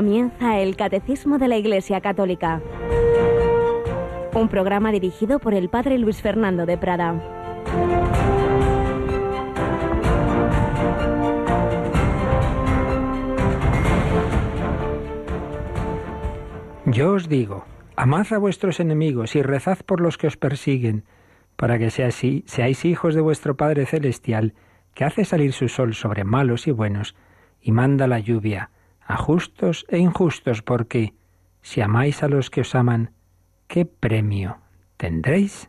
Comienza el Catecismo de la Iglesia Católica. Un programa dirigido por el Padre Luis Fernando de Prada. Yo os digo, amad a vuestros enemigos y rezad por los que os persiguen, para que seáis hijos de vuestro Padre Celestial, que hace salir su sol sobre malos y buenos, y manda la lluvia a justos e injustos, porque si amáis a los que os aman, ¿qué premio tendréis?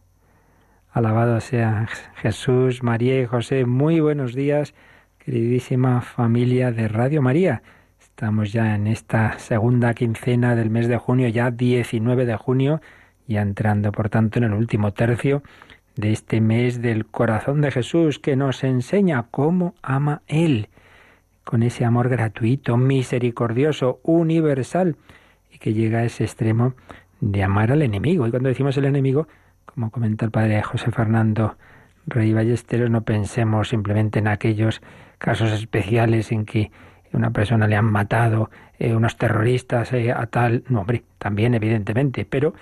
Alabado sea Jesús, María y José. Muy buenos días, queridísima familia de Radio María. Estamos ya en esta segunda quincena del mes de junio, ya 19 de junio, ya entrando por tanto en el último tercio de este mes del corazón de Jesús que nos enseña cómo ama Él con ese amor gratuito, misericordioso, universal, y que llega a ese extremo de amar al enemigo. Y cuando decimos el enemigo, como comenta el padre José Fernando Rey Ballesteros, no pensemos simplemente en aquellos casos especiales en que una persona le han matado eh, unos terroristas eh, a tal, no hombre, también evidentemente, pero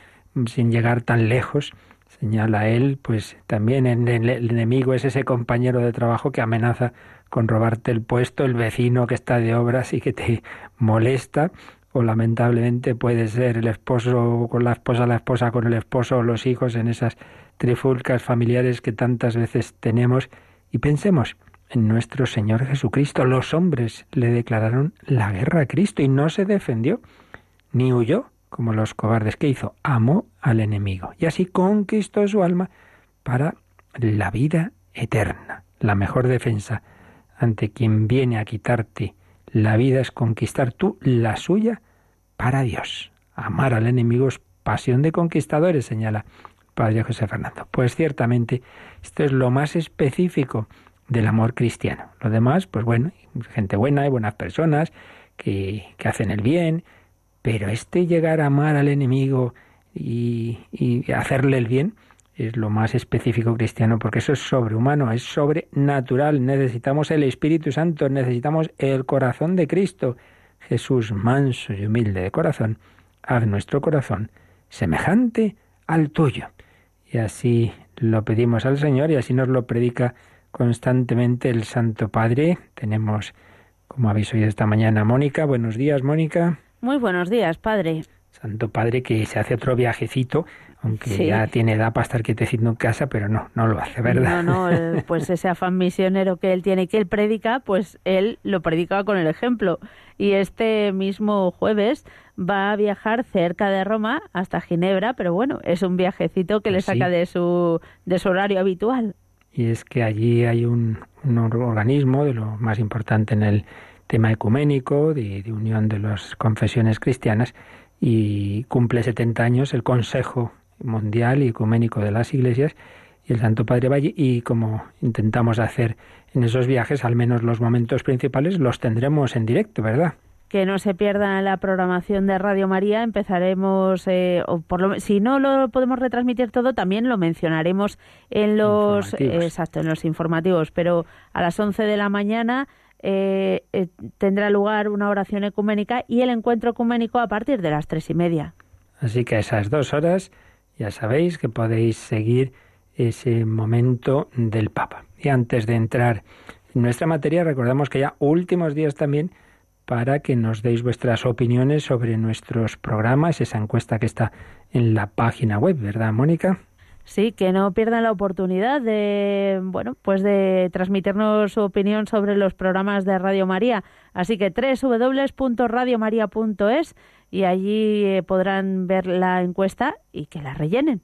sin llegar tan lejos, señala él, pues también el enemigo es ese compañero de trabajo que amenaza con robarte el puesto, el vecino que está de obras y que te molesta, o lamentablemente puede ser el esposo con la esposa, la esposa con el esposo o los hijos en esas trifulcas familiares que tantas veces tenemos. Y pensemos en nuestro Señor Jesucristo. Los hombres le declararon la guerra a Cristo y no se defendió, ni huyó como los cobardes que hizo. Amó al enemigo y así conquistó su alma para la vida eterna. La mejor defensa ante quien viene a quitarte la vida es conquistar tú la suya para Dios. Amar al enemigo es pasión de conquistadores, señala Padre José Fernando. Pues ciertamente esto es lo más específico del amor cristiano. Lo demás, pues bueno, gente buena y buenas personas que, que hacen el bien, pero este llegar a amar al enemigo y, y hacerle el bien, es lo más específico cristiano, porque eso es sobrehumano, es sobrenatural. Necesitamos el Espíritu Santo, necesitamos el corazón de Cristo. Jesús, manso y humilde de corazón, haz nuestro corazón semejante al tuyo. Y así lo pedimos al Señor y así nos lo predica constantemente el Santo Padre. Tenemos, como habéis oído esta mañana, Mónica. Buenos días, Mónica. Muy buenos días, Padre. Santo Padre que se hace otro viajecito aunque ya tiene edad para estar quietecito en casa, pero no, no lo hace, ¿verdad? No, no, pues ese afán misionero que él tiene que él predica, pues él lo predica con el ejemplo. Y este mismo jueves va a viajar cerca de Roma hasta Ginebra, pero bueno, es un viajecito que le pues saca de, su, de su horario habitual. Y es que allí hay un, un organismo de lo más importante en el tema ecuménico, de, de unión de las confesiones cristianas, y cumple 70 años el Consejo mundial y ecuménico de las iglesias y el Santo Padre Valle y como intentamos hacer en esos viajes, al menos los momentos principales los tendremos en directo, ¿verdad? que no se pierda la programación de Radio María. Empezaremos, eh, o por lo, si no lo podemos retransmitir todo, también lo mencionaremos en los, exacto, en los informativos. Pero a las 11 de la mañana eh, eh, tendrá lugar una oración ecuménica y el encuentro ecuménico a partir de las tres y media. Así que esas dos horas ya sabéis que podéis seguir ese momento del Papa. Y antes de entrar en nuestra materia, recordamos que ya últimos días también para que nos deis vuestras opiniones sobre nuestros programas, esa encuesta que está en la página web, ¿verdad, Mónica? Sí, que no pierdan la oportunidad de, bueno, pues de transmitirnos su opinión sobre los programas de Radio María. Así que www.radiomaria.es y allí eh, podrán ver la encuesta y que la rellenen.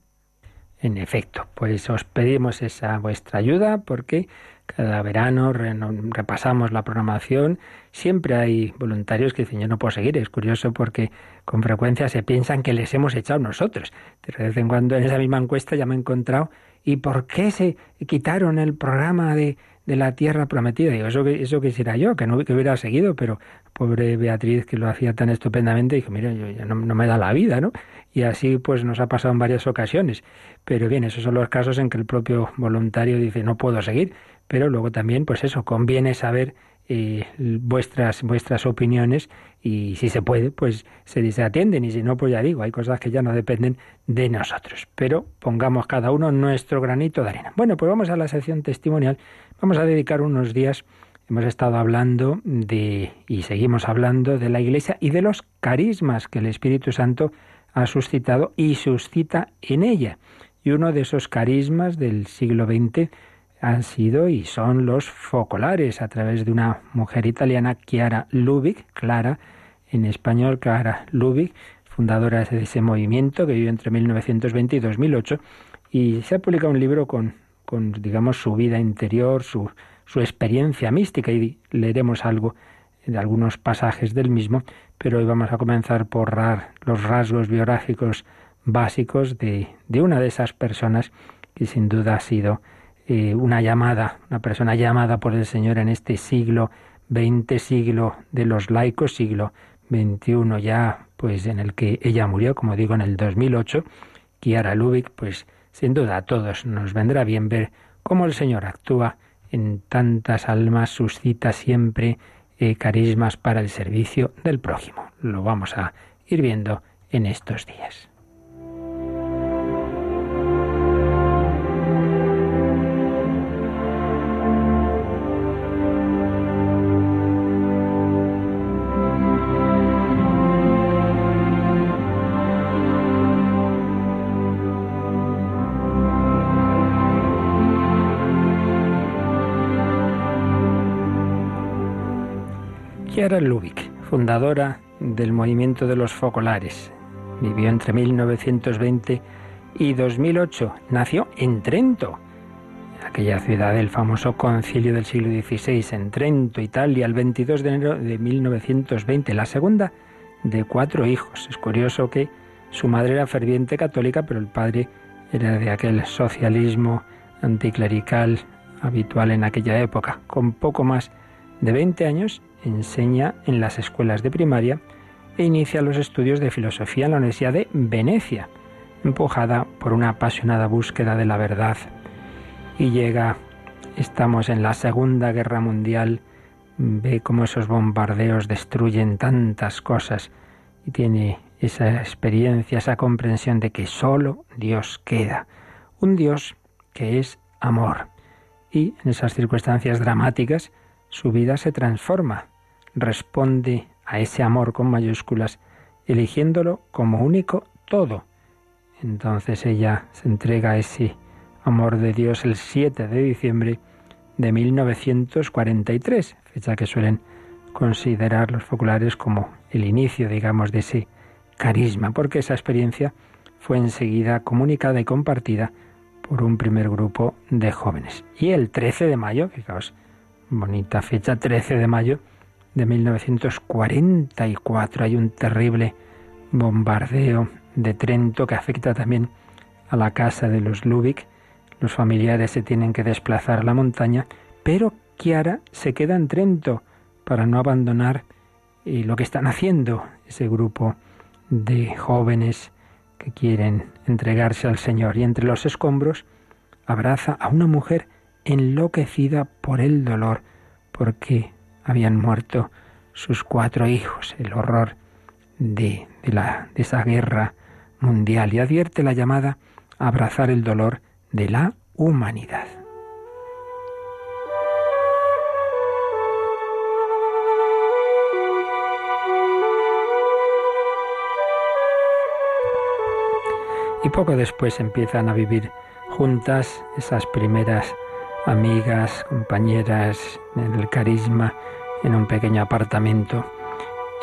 En efecto, pues os pedimos esa vuestra ayuda porque cada verano repasamos la programación. Siempre hay voluntarios que dicen yo no puedo seguir. Es curioso porque con frecuencia se piensan que les hemos echado nosotros. De vez en cuando en esa misma encuesta ya me he encontrado ¿y por qué se quitaron el programa de, de la tierra prometida? Digo, eso, eso quisiera yo, que no que hubiera seguido, pero pobre Beatriz que lo hacía tan estupendamente, dijo, mira, yo ya no, no, me da la vida, ¿no? Y así pues nos ha pasado en varias ocasiones. Pero bien, esos son los casos en que el propio voluntario dice, no puedo seguir. Pero luego también, pues eso, conviene saber eh, vuestras, vuestras opiniones y si se puede, pues se, se atienden y si no, pues ya digo, hay cosas que ya no dependen de nosotros. Pero pongamos cada uno nuestro granito de arena. Bueno, pues vamos a la sección testimonial. Vamos a dedicar unos días, hemos estado hablando de, y seguimos hablando de la Iglesia y de los carismas que el Espíritu Santo ha suscitado y suscita en ella. Y uno de esos carismas del siglo XX han sido y son los focolares a través de una mujer italiana, Chiara Lubick, Clara, en español Clara Lubick, fundadora de ese movimiento que vivió entre 1920 y 2008 y se ha publicado un libro con, con digamos, su vida interior, su, su experiencia mística y leeremos algo de algunos pasajes del mismo, pero hoy vamos a comenzar por los rasgos biográficos básicos de, de una de esas personas que sin duda ha sido eh, una llamada, una persona llamada por el Señor en este siglo XX, siglo de los laicos, siglo XXI ya, pues en el que ella murió, como digo, en el 2008, Kiara Lubick, pues sin duda a todos nos vendrá bien ver cómo el Señor actúa en tantas almas, suscita siempre eh, carismas para el servicio del prójimo. Lo vamos a ir viendo en estos días. Chiara Lubick, fundadora del movimiento de los focolares. Vivió entre 1920 y 2008. Nació en Trento, aquella ciudad del famoso concilio del siglo XVI, en Trento, Italia, el 22 de enero de 1920. La segunda de cuatro hijos. Es curioso que su madre era ferviente católica, pero el padre era de aquel socialismo anticlerical habitual en aquella época. Con poco más de 20 años enseña en las escuelas de primaria e inicia los estudios de filosofía en la Universidad de Venecia, empujada por una apasionada búsqueda de la verdad. Y llega, estamos en la Segunda Guerra Mundial, ve cómo esos bombardeos destruyen tantas cosas y tiene esa experiencia, esa comprensión de que solo Dios queda, un Dios que es amor. Y en esas circunstancias dramáticas, su vida se transforma responde a ese amor con mayúsculas, eligiéndolo como único todo. Entonces ella se entrega a ese amor de Dios el 7 de diciembre de 1943, fecha que suelen considerar los foculares como el inicio, digamos, de ese carisma, porque esa experiencia fue enseguida comunicada y compartida por un primer grupo de jóvenes. Y el 13 de mayo, fijaos, bonita fecha, 13 de mayo de 1944. Hay un terrible bombardeo de Trento que afecta también a la casa de los Lubick. Los familiares se tienen que desplazar a la montaña, pero Chiara se queda en Trento para no abandonar eh, lo que están haciendo ese grupo de jóvenes que quieren entregarse al Señor. Y entre los escombros abraza a una mujer enloquecida por el dolor, porque habían muerto sus cuatro hijos, el horror de, de esa guerra mundial y advierte la llamada a abrazar el dolor de la humanidad. Y poco después empiezan a vivir juntas esas primeras amigas, compañeras en el carisma, en un pequeño apartamento.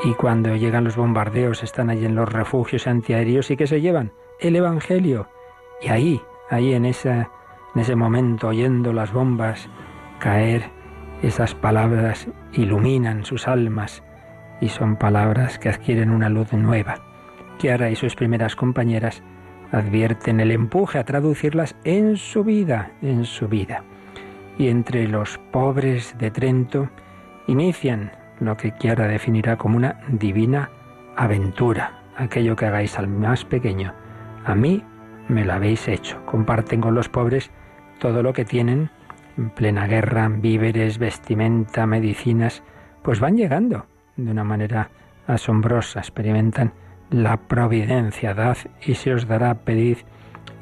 Y cuando llegan los bombardeos, están allí en los refugios antiaéreos y que se llevan el Evangelio. Y ahí, ahí en, esa, en ese momento, oyendo las bombas caer, esas palabras iluminan sus almas y son palabras que adquieren una luz nueva. Kiara y sus primeras compañeras advierten el empuje a traducirlas en su vida, en su vida y entre los pobres de Trento inician lo que Chiara definirá como una divina aventura, aquello que hagáis al más pequeño. A mí me lo habéis hecho. Comparten con los pobres todo lo que tienen en plena guerra, víveres, vestimenta, medicinas, pues van llegando de una manera asombrosa, experimentan la providencia, dad y se os dará, pedid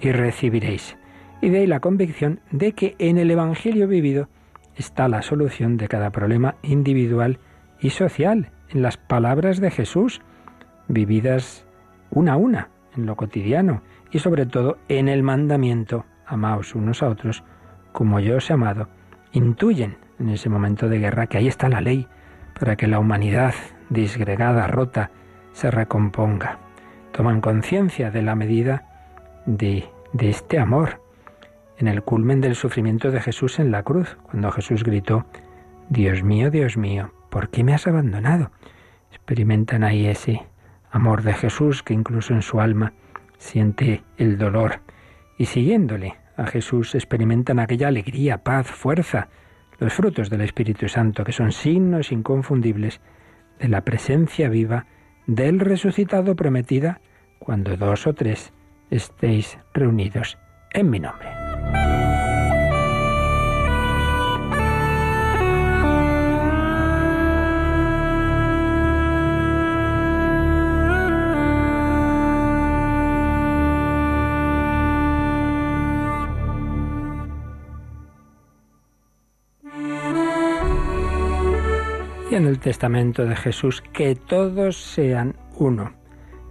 y recibiréis. Y de ahí la convicción de que en el Evangelio vivido está la solución de cada problema individual y social, en las palabras de Jesús, vividas una a una, en lo cotidiano, y sobre todo en el mandamiento, amaos unos a otros, como yo os he amado, intuyen en ese momento de guerra que ahí está la ley, para que la humanidad disgregada, rota, se recomponga. Toman conciencia de la medida de, de este amor, en el culmen del sufrimiento de Jesús en la cruz, cuando Jesús gritó, Dios mío, Dios mío, ¿por qué me has abandonado? Experimentan ahí ese amor de Jesús que incluso en su alma siente el dolor y siguiéndole a Jesús experimentan aquella alegría, paz, fuerza, los frutos del Espíritu Santo que son signos inconfundibles de la presencia viva del resucitado prometida cuando dos o tres estéis reunidos en mi nombre. En el testamento de Jesús que todos sean uno.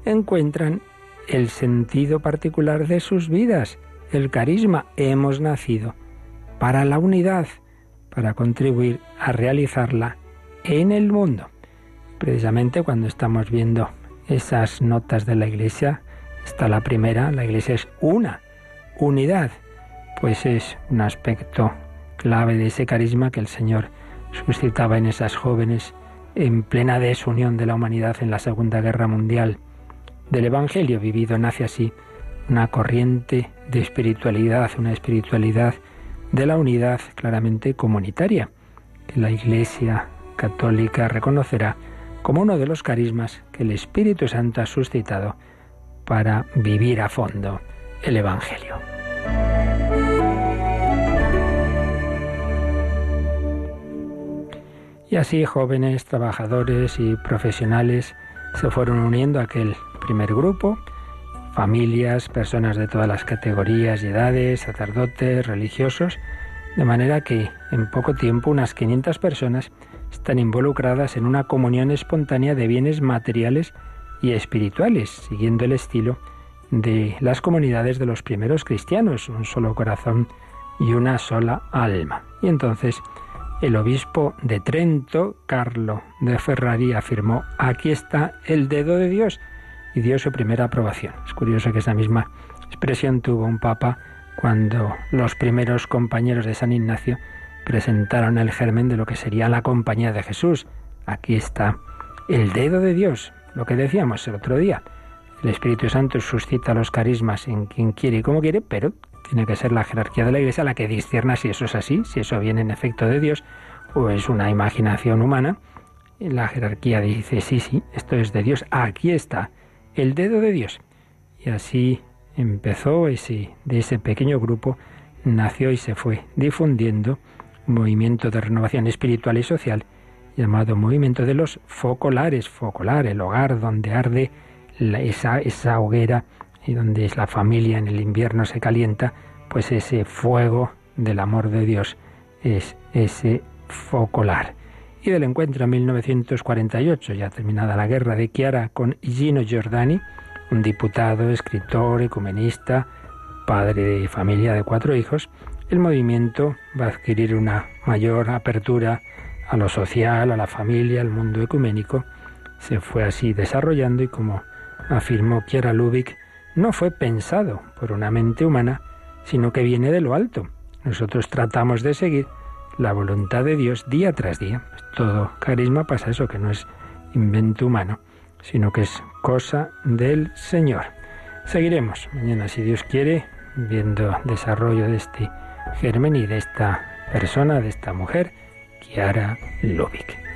Encuentran el sentido particular de sus vidas, el carisma. Hemos nacido para la unidad, para contribuir a realizarla en el mundo. Precisamente cuando estamos viendo esas notas de la Iglesia, está la primera, la Iglesia es una, unidad, pues es un aspecto clave de ese carisma que el Señor suscitaba en esas jóvenes en plena desunión de la humanidad en la Segunda Guerra Mundial. Del Evangelio vivido nace así una corriente de espiritualidad, una espiritualidad de la unidad claramente comunitaria, que la Iglesia católica reconocerá como uno de los carismas que el Espíritu Santo ha suscitado para vivir a fondo el Evangelio. Y así jóvenes, trabajadores y profesionales se fueron uniendo a aquel primer grupo, familias, personas de todas las categorías y edades, sacerdotes, religiosos, de manera que en poco tiempo unas 500 personas están involucradas en una comunión espontánea de bienes materiales y espirituales, siguiendo el estilo de las comunidades de los primeros cristianos, un solo corazón y una sola alma. Y entonces el obispo de Trento, Carlo de Ferrari, afirmó, aquí está el dedo de Dios y dio su primera aprobación. Es curioso que esa misma expresión tuvo un papa cuando los primeros compañeros de San Ignacio presentaron el germen de lo que sería la compañía de Jesús. Aquí está el dedo de Dios, lo que decíamos el otro día. El Espíritu Santo suscita los carismas en quien quiere y como quiere, pero tiene que ser la jerarquía de la Iglesia la que discierna si eso es así, si eso viene en efecto de Dios o es una imaginación humana. La jerarquía dice, sí, sí, esto es de Dios, aquí está, el dedo de Dios. Y así empezó ese, de ese pequeño grupo, nació y se fue difundiendo un movimiento de renovación espiritual y social llamado movimiento de los focolares, focolar, el hogar donde arde esa, esa hoguera y donde la familia en el invierno se calienta, pues ese fuego del amor de Dios es ese focolar. Y del encuentro en 1948, ya terminada la guerra de Chiara con Gino Giordani, un diputado, escritor, ecumenista, padre de familia de cuatro hijos, el movimiento va a adquirir una mayor apertura a lo social, a la familia, al mundo ecuménico. Se fue así desarrollando y como afirmó Chiara Lubick, no fue pensado por una mente humana, sino que viene de lo alto. Nosotros tratamos de seguir la voluntad de Dios día tras día. Todo carisma pasa eso, que no es invento humano, sino que es cosa del Señor. Seguiremos mañana, si Dios quiere, viendo desarrollo de este germen y de esta persona, de esta mujer, Kiara Lubick.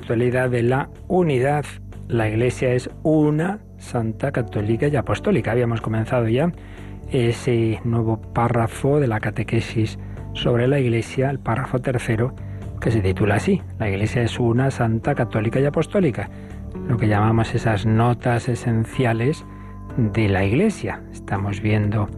De la unidad. La Iglesia es una santa, católica y apostólica. Habíamos comenzado ya ese nuevo párrafo de la catequesis sobre la Iglesia, el párrafo tercero, que se titula así, La Iglesia es una santa, católica y apostólica, lo que llamamos esas notas esenciales de la Iglesia. Estamos viendo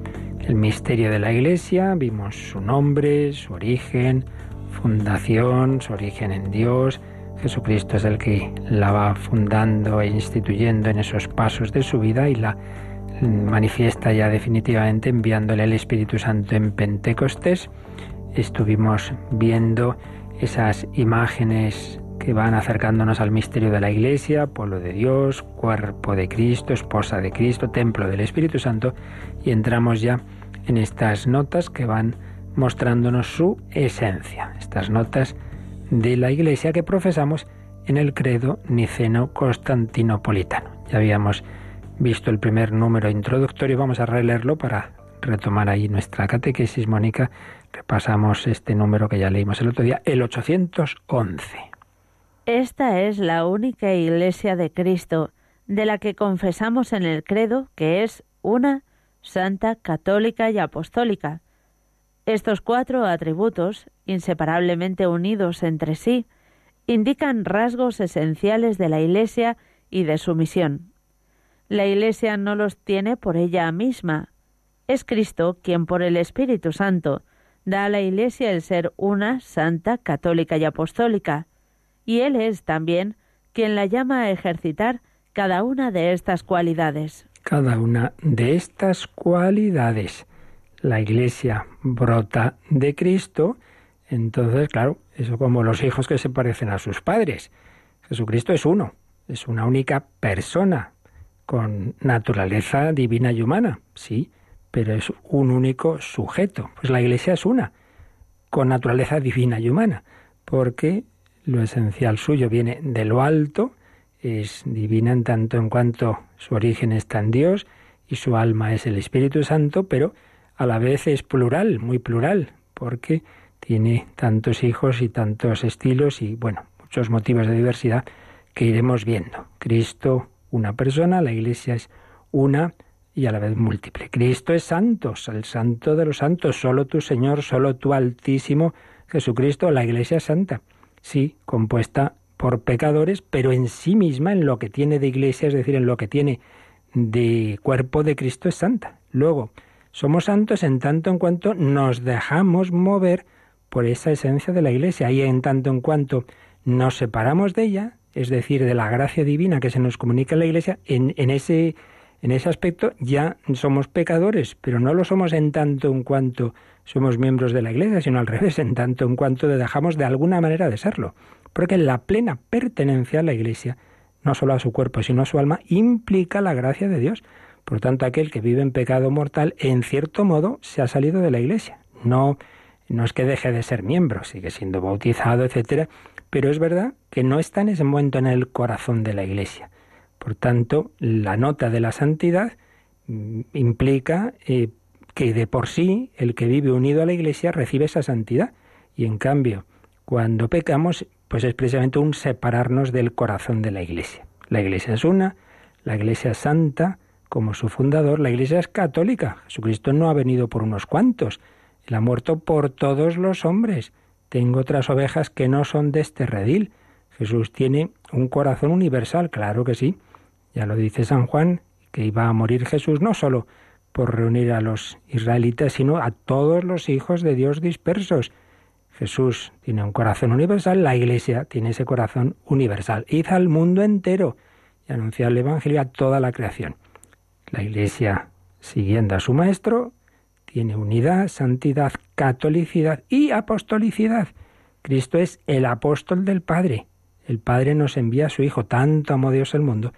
el misterio de la Iglesia, vimos su nombre, su origen, fundación, su origen en Dios. Jesucristo es el que la va fundando e instituyendo en esos pasos de su vida y la manifiesta ya definitivamente enviándole el Espíritu Santo en Pentecostés. Estuvimos viendo esas imágenes que van acercándonos al misterio de la Iglesia, pueblo de Dios, cuerpo de Cristo, esposa de Cristo, templo del Espíritu Santo, y entramos ya en estas notas que van mostrándonos su esencia, estas notas de la Iglesia que profesamos en el credo niceno-constantinopolitano. Ya habíamos visto el primer número introductorio, vamos a releerlo para retomar ahí nuestra catequesis, Mónica. Repasamos este número que ya leímos el otro día, el 811. Esta es la única Iglesia de Cristo, de la que confesamos en el credo que es una, santa, católica y apostólica. Estos cuatro atributos, inseparablemente unidos entre sí, indican rasgos esenciales de la Iglesia y de su misión. La Iglesia no los tiene por ella misma. Es Cristo quien por el Espíritu Santo da a la Iglesia el ser una, santa, católica y apostólica, y Él es también quien la llama a ejercitar cada una de estas cualidades. Cada una de estas cualidades. La Iglesia brota de Cristo, entonces, claro, eso como los hijos que se parecen a sus padres. Jesucristo es uno, es una única persona, con naturaleza divina y humana, sí, pero es un único sujeto. Pues la Iglesia es una, con naturaleza divina y humana, porque lo esencial suyo viene de lo alto, es divina en tanto en cuanto su origen está en Dios y su alma es el Espíritu Santo, pero a la vez es plural, muy plural, porque tiene tantos hijos y tantos estilos y, bueno, muchos motivos de diversidad que iremos viendo. Cristo, una persona, la Iglesia es una y a la vez múltiple. Cristo es santo, el santo de los santos, solo tu Señor, solo tu Altísimo Jesucristo, la Iglesia es santa sí, compuesta por pecadores, pero en sí misma, en lo que tiene de iglesia, es decir, en lo que tiene de cuerpo de Cristo, es santa. Luego, somos santos en tanto en cuanto nos dejamos mover por esa esencia de la iglesia y en tanto en cuanto nos separamos de ella, es decir, de la gracia divina que se nos comunica en la iglesia, en, en ese en ese aspecto ya somos pecadores, pero no lo somos en tanto en cuanto somos miembros de la Iglesia, sino al revés, en tanto en cuanto dejamos de alguna manera de serlo. Porque la plena pertenencia a la Iglesia, no solo a su cuerpo, sino a su alma, implica la gracia de Dios. Por tanto, aquel que vive en pecado mortal, en cierto modo, se ha salido de la Iglesia. No, no es que deje de ser miembro, sigue siendo bautizado, etcétera, pero es verdad que no está en ese momento en el corazón de la Iglesia. Por tanto, la nota de la santidad mm, implica eh, que de por sí el que vive unido a la Iglesia recibe esa santidad. Y en cambio, cuando pecamos, pues es precisamente un separarnos del corazón de la Iglesia. La Iglesia es una, la Iglesia es santa, como su fundador, la Iglesia es católica. Jesucristo no ha venido por unos cuantos, Él ha muerto por todos los hombres. Tengo otras ovejas que no son de este redil. Jesús tiene un corazón universal, claro que sí. Ya lo dice San Juan, que iba a morir Jesús no solo por reunir a los israelitas, sino a todos los hijos de Dios dispersos. Jesús tiene un corazón universal, la Iglesia tiene ese corazón universal. Id al mundo entero y anunciar el Evangelio a toda la creación. La Iglesia, siguiendo a su Maestro, tiene unidad, santidad, catolicidad y apostolicidad. Cristo es el apóstol del Padre. El Padre nos envía a su Hijo, tanto amó Dios el mundo,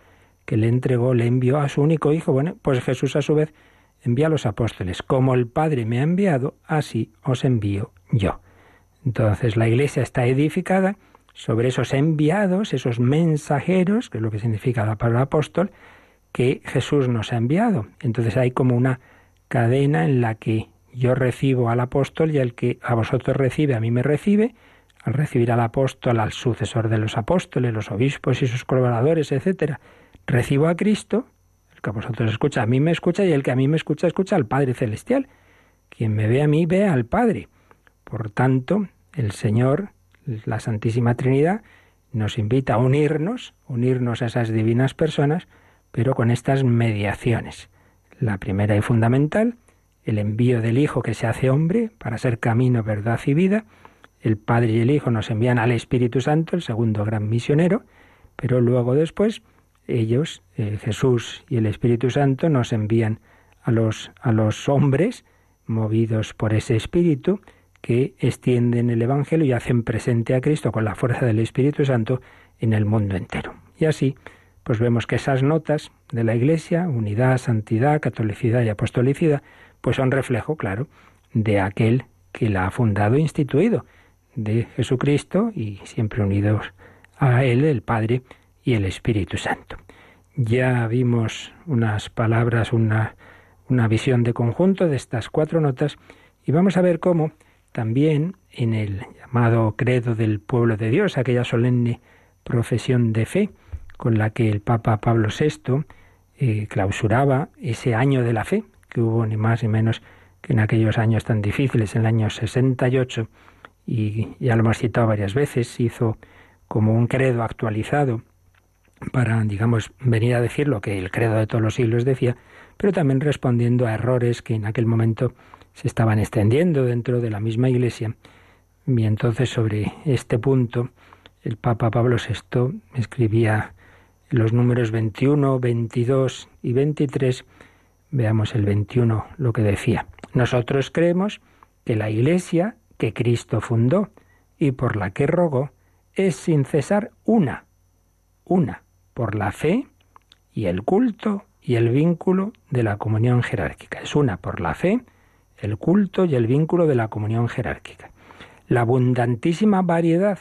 que le entregó, le envió a su único hijo. Bueno, pues Jesús a su vez envía a los apóstoles. Como el Padre me ha enviado, así os envío yo. Entonces la iglesia está edificada sobre esos enviados, esos mensajeros, que es lo que significa la palabra apóstol, que Jesús nos ha enviado. Entonces hay como una cadena en la que yo recibo al apóstol y el que a vosotros recibe, a mí me recibe, al recibir al apóstol, al sucesor de los apóstoles, los obispos y sus colaboradores, etcétera, recibo a Cristo, el que a vosotros escucha, a mí me escucha y el que a mí me escucha, escucha al Padre Celestial. Quien me ve a mí, ve al Padre. Por tanto, el Señor, la Santísima Trinidad, nos invita a unirnos, unirnos a esas divinas personas, pero con estas mediaciones. La primera y fundamental, el envío del Hijo que se hace hombre para ser camino, verdad y vida, el Padre y el Hijo nos envían al Espíritu Santo, el segundo gran misionero, pero luego después ellos, eh, Jesús y el Espíritu Santo, nos envían a los, a los hombres movidos por ese Espíritu que extienden el Evangelio y hacen presente a Cristo con la fuerza del Espíritu Santo en el mundo entero. Y así, pues vemos que esas notas de la Iglesia, unidad, santidad, catolicidad y apostolicidad, pues son reflejo, claro, de aquel que la ha fundado e instituido, de Jesucristo y siempre unidos a Él, el Padre y el Espíritu Santo. Ya vimos unas palabras, una, una visión de conjunto de estas cuatro notas y vamos a ver cómo también en el llamado credo del pueblo de Dios, aquella solemne profesión de fe con la que el Papa Pablo VI eh, clausuraba ese año de la fe, que hubo ni más ni menos que en aquellos años tan difíciles, en el año 68, y ya lo hemos citado varias veces, hizo como un credo actualizado para, digamos, venir a decir lo que el credo de todos los siglos decía, pero también respondiendo a errores que en aquel momento se estaban extendiendo dentro de la misma Iglesia. Y entonces sobre este punto el Papa Pablo VI escribía los números 21, 22 y 23. Veamos el 21 lo que decía. Nosotros creemos que la Iglesia que Cristo fundó y por la que rogó es sin cesar una, una, por la fe y el culto y el vínculo de la comunión jerárquica. Es una por la fe, el culto y el vínculo de la comunión jerárquica. La abundantísima variedad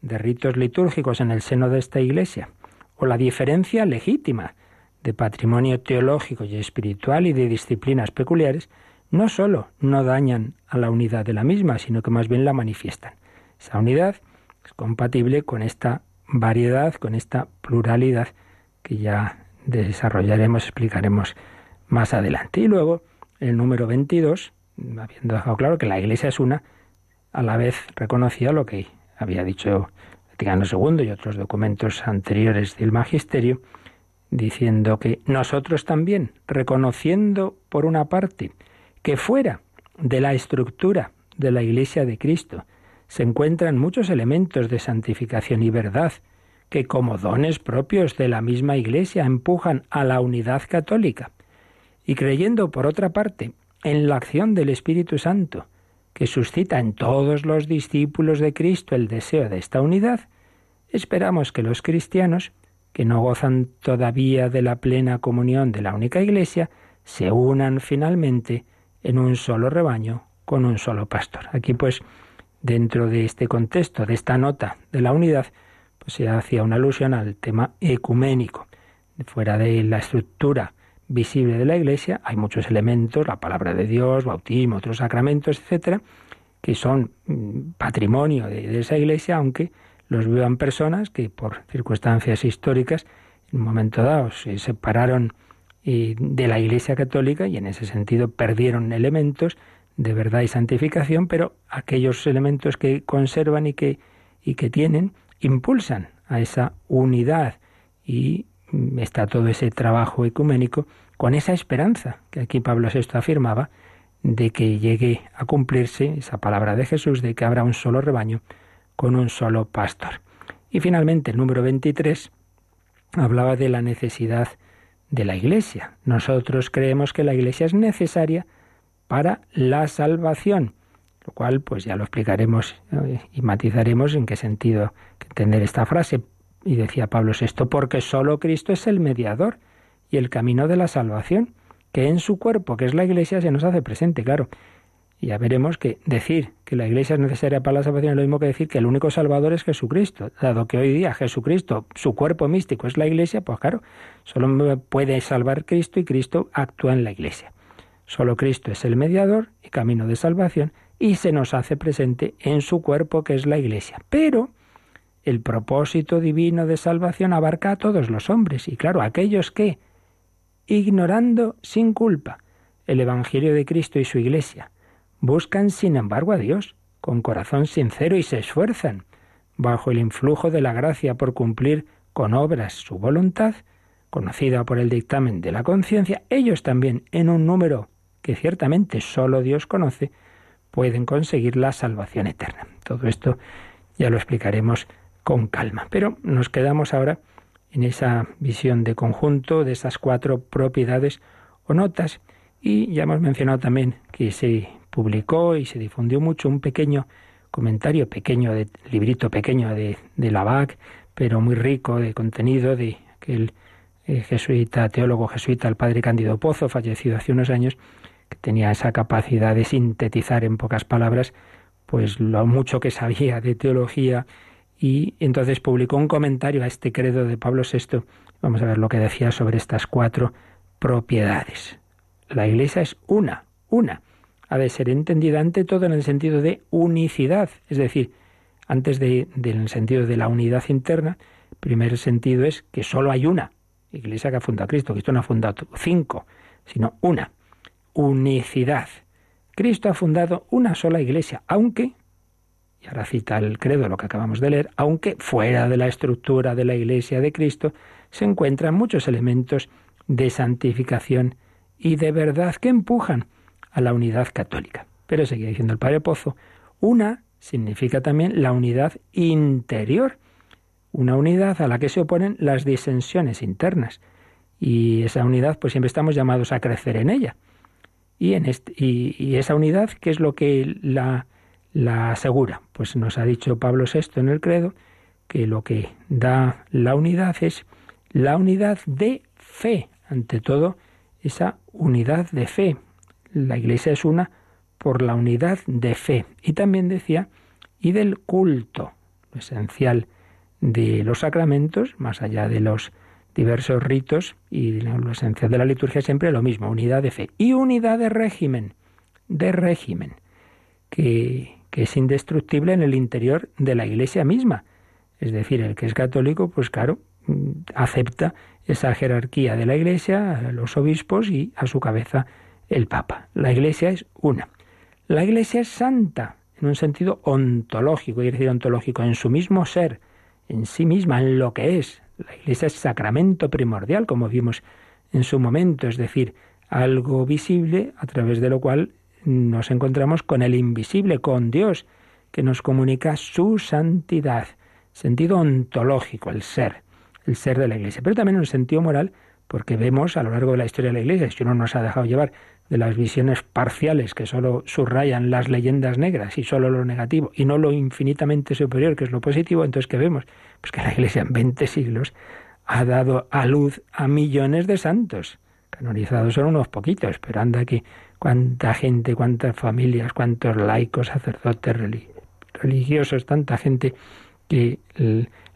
de ritos litúrgicos en el seno de esta Iglesia, o la diferencia legítima de patrimonio teológico y espiritual y de disciplinas peculiares, no sólo no dañan a la unidad de la misma, sino que más bien la manifiestan. Esa unidad es compatible con esta variedad, con esta pluralidad que ya desarrollaremos, explicaremos más adelante. Y luego, el número 22, habiendo dejado claro que la Iglesia es una, a la vez reconocía lo que había dicho Vaticano II y otros documentos anteriores del Magisterio, diciendo que nosotros también, reconociendo por una parte que fuera de la estructura de la Iglesia de Cristo se encuentran muchos elementos de santificación y verdad que como dones propios de la misma Iglesia empujan a la unidad católica, y creyendo por otra parte en la acción del Espíritu Santo, que suscita en todos los discípulos de Cristo el deseo de esta unidad, esperamos que los cristianos, que no gozan todavía de la plena comunión de la única Iglesia, se unan finalmente en un solo rebaño con un solo pastor. Aquí pues dentro de este contexto, de esta nota de la unidad, pues se hacía una alusión al tema ecuménico. Fuera de la estructura visible de la Iglesia hay muchos elementos, la palabra de Dios, bautismo, otros sacramentos, etcétera, que son mm, patrimonio de, esa Iglesia, aunque los vivan personas que por circunstancias históricas en un momento dado se separaron de la Iglesia Católica y en ese sentido perdieron elementos de verdad y santificación, pero aquellos elementos que conservan y que, y que tienen impulsan a esa unidad y está todo ese trabajo ecuménico con esa esperanza que aquí Pablo VI afirmaba de que llegue a cumplirse esa palabra de Jesús de que habrá un solo rebaño con un solo pastor. Y finalmente el número 23 hablaba de la necesidad de la Iglesia. Nosotros creemos que la Iglesia es necesaria para la salvación, lo cual pues ya lo explicaremos eh, y matizaremos en qué sentido entender esta frase. Y decía Pablo VI, porque solo Cristo es el mediador y el camino de la salvación, que en su cuerpo, que es la Iglesia, se nos hace presente, claro. Ya veremos que decir que la Iglesia es necesaria para la salvación es lo mismo que decir que el único Salvador es Jesucristo. Dado que hoy día Jesucristo, su cuerpo místico es la Iglesia, pues claro, solo puede salvar Cristo y Cristo actúa en la Iglesia. Solo Cristo es el mediador y camino de salvación y se nos hace presente en su cuerpo que es la Iglesia. Pero el propósito divino de salvación abarca a todos los hombres y claro, aquellos que, ignorando sin culpa el Evangelio de Cristo y su Iglesia, buscan sin embargo a Dios con corazón sincero y se esfuerzan bajo el influjo de la gracia por cumplir con obras su voluntad, conocida por el dictamen de la conciencia, ellos también, en un número que ciertamente solo Dios conoce, pueden conseguir la salvación eterna. Todo esto ya lo explicaremos con calma. Pero nos quedamos ahora en esa visión de conjunto de esas cuatro propiedades o notas y ya hemos mencionado también que se publicó y se difundió mucho un pequeño comentario pequeño, de librito pequeño de, de la pero muy rico de contenido de aquel eh, jesuita, teólogo jesuita, el padre Cándido Pozo, fallecido hace unos años, que tenía esa capacidad de sintetizar en pocas palabras pues lo mucho que sabía de teología y entonces publicó un comentario a este credo de Pablo VI. Vamos a ver lo que decía sobre estas cuatro propiedades. La Iglesia es una, una. Ha de ser entendida ante todo en el sentido de unicidad, es decir, antes de, del sentido de la unidad interna, primer sentido es que solo hay una Iglesia que ha fundado Cristo. Cristo no ha fundado cinco, sino una unicidad. Cristo ha fundado una sola iglesia, aunque, y ahora cita el credo lo que acabamos de leer, aunque fuera de la estructura de la iglesia de Cristo se encuentran muchos elementos de santificación y de verdad que empujan a la unidad católica. Pero seguía diciendo el Padre Pozo, una significa también la unidad interior, una unidad a la que se oponen las disensiones internas. Y esa unidad, pues siempre estamos llamados a crecer en ella. Y, en este, y, esa unidad, ¿qué es lo que la, la asegura? Pues nos ha dicho Pablo VI en el credo que lo que da la unidad es la unidad de fe, ante todo esa unidad de fe. La Iglesia es una por la unidad de fe. Y también decía, y del culto, lo esencial de los sacramentos, más allá de los diversos ritos y lo esencial de la liturgia siempre lo mismo, unidad de fe y unidad de régimen, de régimen, que, que es indestructible en el interior de la Iglesia misma. Es decir, el que es católico, pues claro, mm, acepta esa jerarquía de la Iglesia, los obispos y a su cabeza el Papa. La Iglesia es una. La Iglesia es santa, en un sentido ontológico, quiere decir ontológico, en su mismo ser, en sí misma, en lo que es, la Iglesia es sacramento primordial, como vimos en su momento, es decir, algo visible a través de lo cual nos encontramos con el invisible, con Dios, que nos comunica su santidad, sentido ontológico, el ser, el ser de la Iglesia, pero también un sentido moral, porque vemos a lo largo de la historia de la Iglesia, si uno nos ha dejado llevar de las visiones parciales que solo subrayan las leyendas negras y solo lo negativo y no lo infinitamente superior que es lo positivo, entonces ¿qué vemos? Pues que la Iglesia en 20 siglos ha dado a luz a millones de santos. Son unos poquitos, pero anda aquí cuánta gente, cuántas familias, cuántos laicos, sacerdotes religiosos, tanta gente que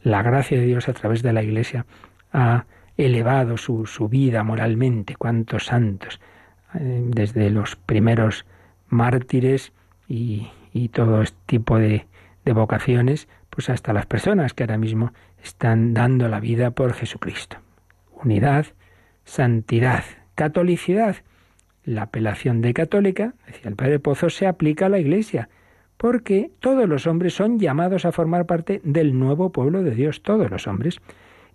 la gracia de Dios a través de la Iglesia ha elevado su, su vida moralmente, cuántos santos. Eh, desde los primeros mártires y, todo este tipo de, de vocaciones, pues hasta las personas que ahora mismo están dando la vida por Jesucristo. Unidad, santidad, catolicidad. La apelación de católica, decía el padre Pozo, se aplica a la Iglesia, porque todos los hombres son llamados a formar parte del nuevo pueblo de Dios, todos los hombres,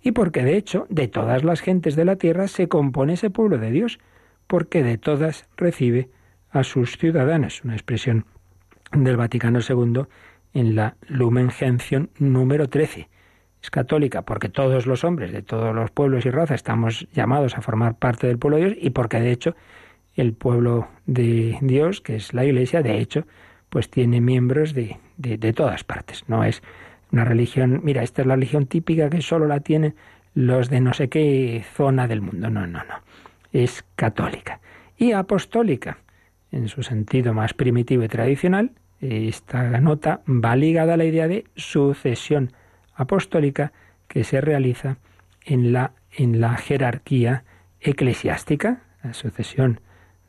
y porque de hecho de todas las gentes de la tierra se compone ese pueblo de Dios, porque de todas recibe a sus ciudadanos, una expresión del Vaticano II en la Lumen Gentium número 13. Es católica porque todos los hombres de todos los pueblos y razas estamos llamados a formar parte del pueblo de Dios y porque de hecho el pueblo de Dios, que es la Iglesia, de hecho, pues tiene miembros de, de, todas partes. No es una religión, mira, esta es la religión típica que solo la tienen los de no sé qué zona del mundo. No, no, no es católica. Y apostólica, en su sentido más primitivo y tradicional, esta nota va ligada a la idea de sucesión apostólica que se realiza en la, en la jerarquía eclesiástica, la sucesión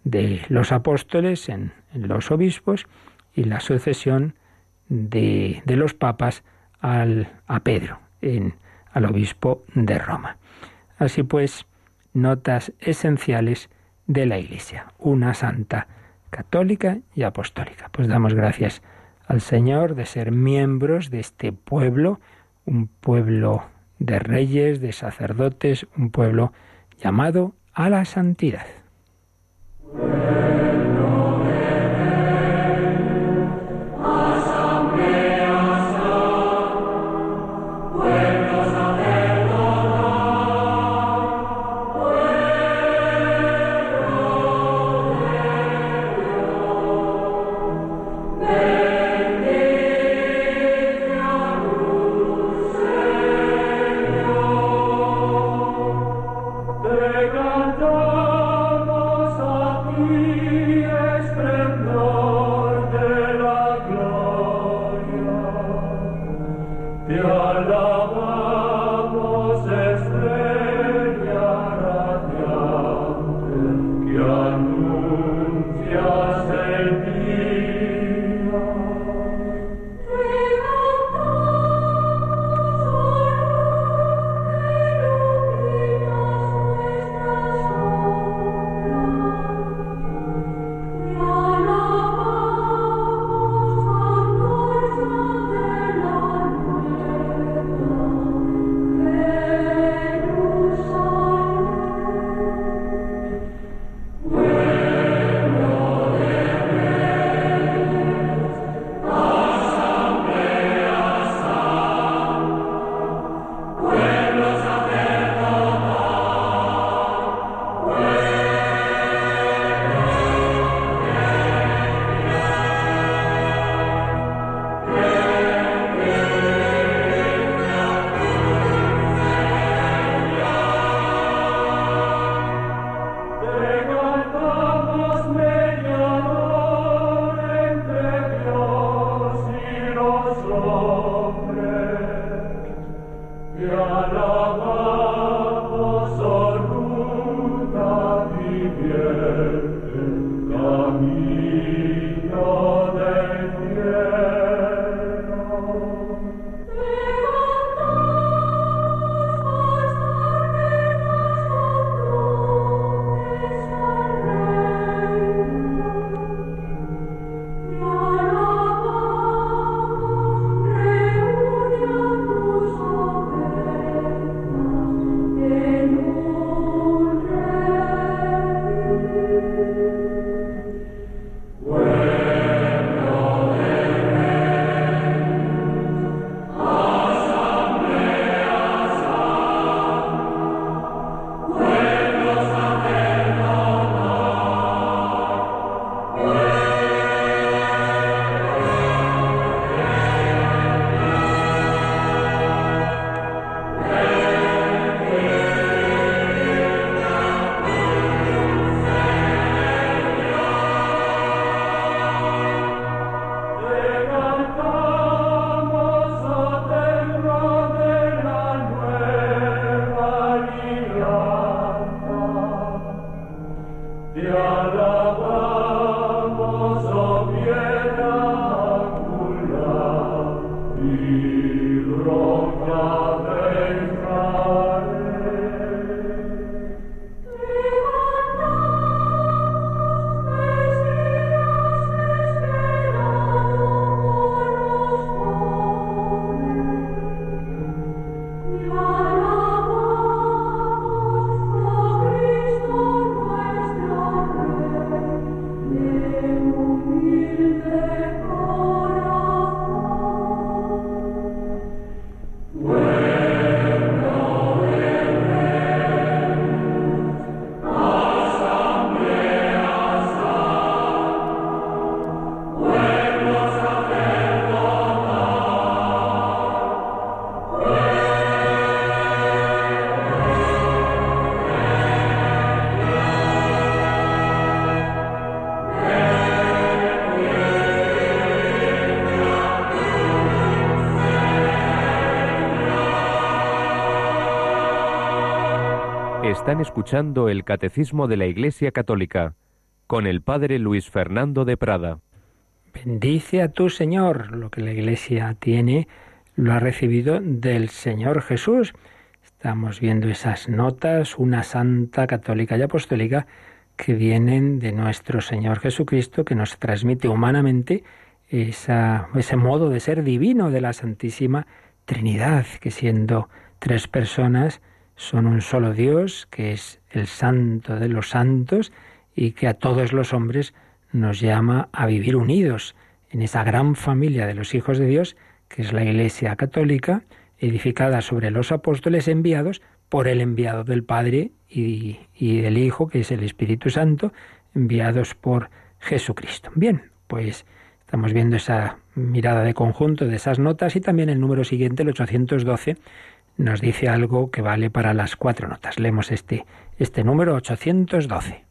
de los apóstoles en, los obispos y la sucesión de, de los papas al, a Pedro, en, al obispo de Roma. Así pues, notas esenciales de la Iglesia, una santa católica y apostólica. Pues damos gracias al Señor de ser miembros de este pueblo, un pueblo de reyes, de sacerdotes, un pueblo llamado a la santidad. Están escuchando el Catecismo de la Iglesia Católica con el Padre Luis Fernando de Prada. bendice a tu Señor. Lo que la Iglesia tiene lo ha recibido del Señor Jesús. Estamos viendo esas notas, una santa católica y apostólica que vienen de nuestro Señor Jesucristo, que nos transmite humanamente ese modo de ser divino de la Santísima Trinidad, que siendo tres personas son un solo Dios, que es el santo de los santos y que a todos los hombres nos llama a vivir unidos en esa gran familia de los hijos de Dios, que es la Iglesia Católica, edificada sobre los apóstoles enviados por el enviado del Padre y, y del Hijo, que es el Espíritu Santo, enviados por Jesucristo. Bien, pues estamos viendo esa mirada de conjunto de esas notas y también el número siguiente, el 812, nos dice algo que vale para las cuatro notas. Leemos este, este número 812.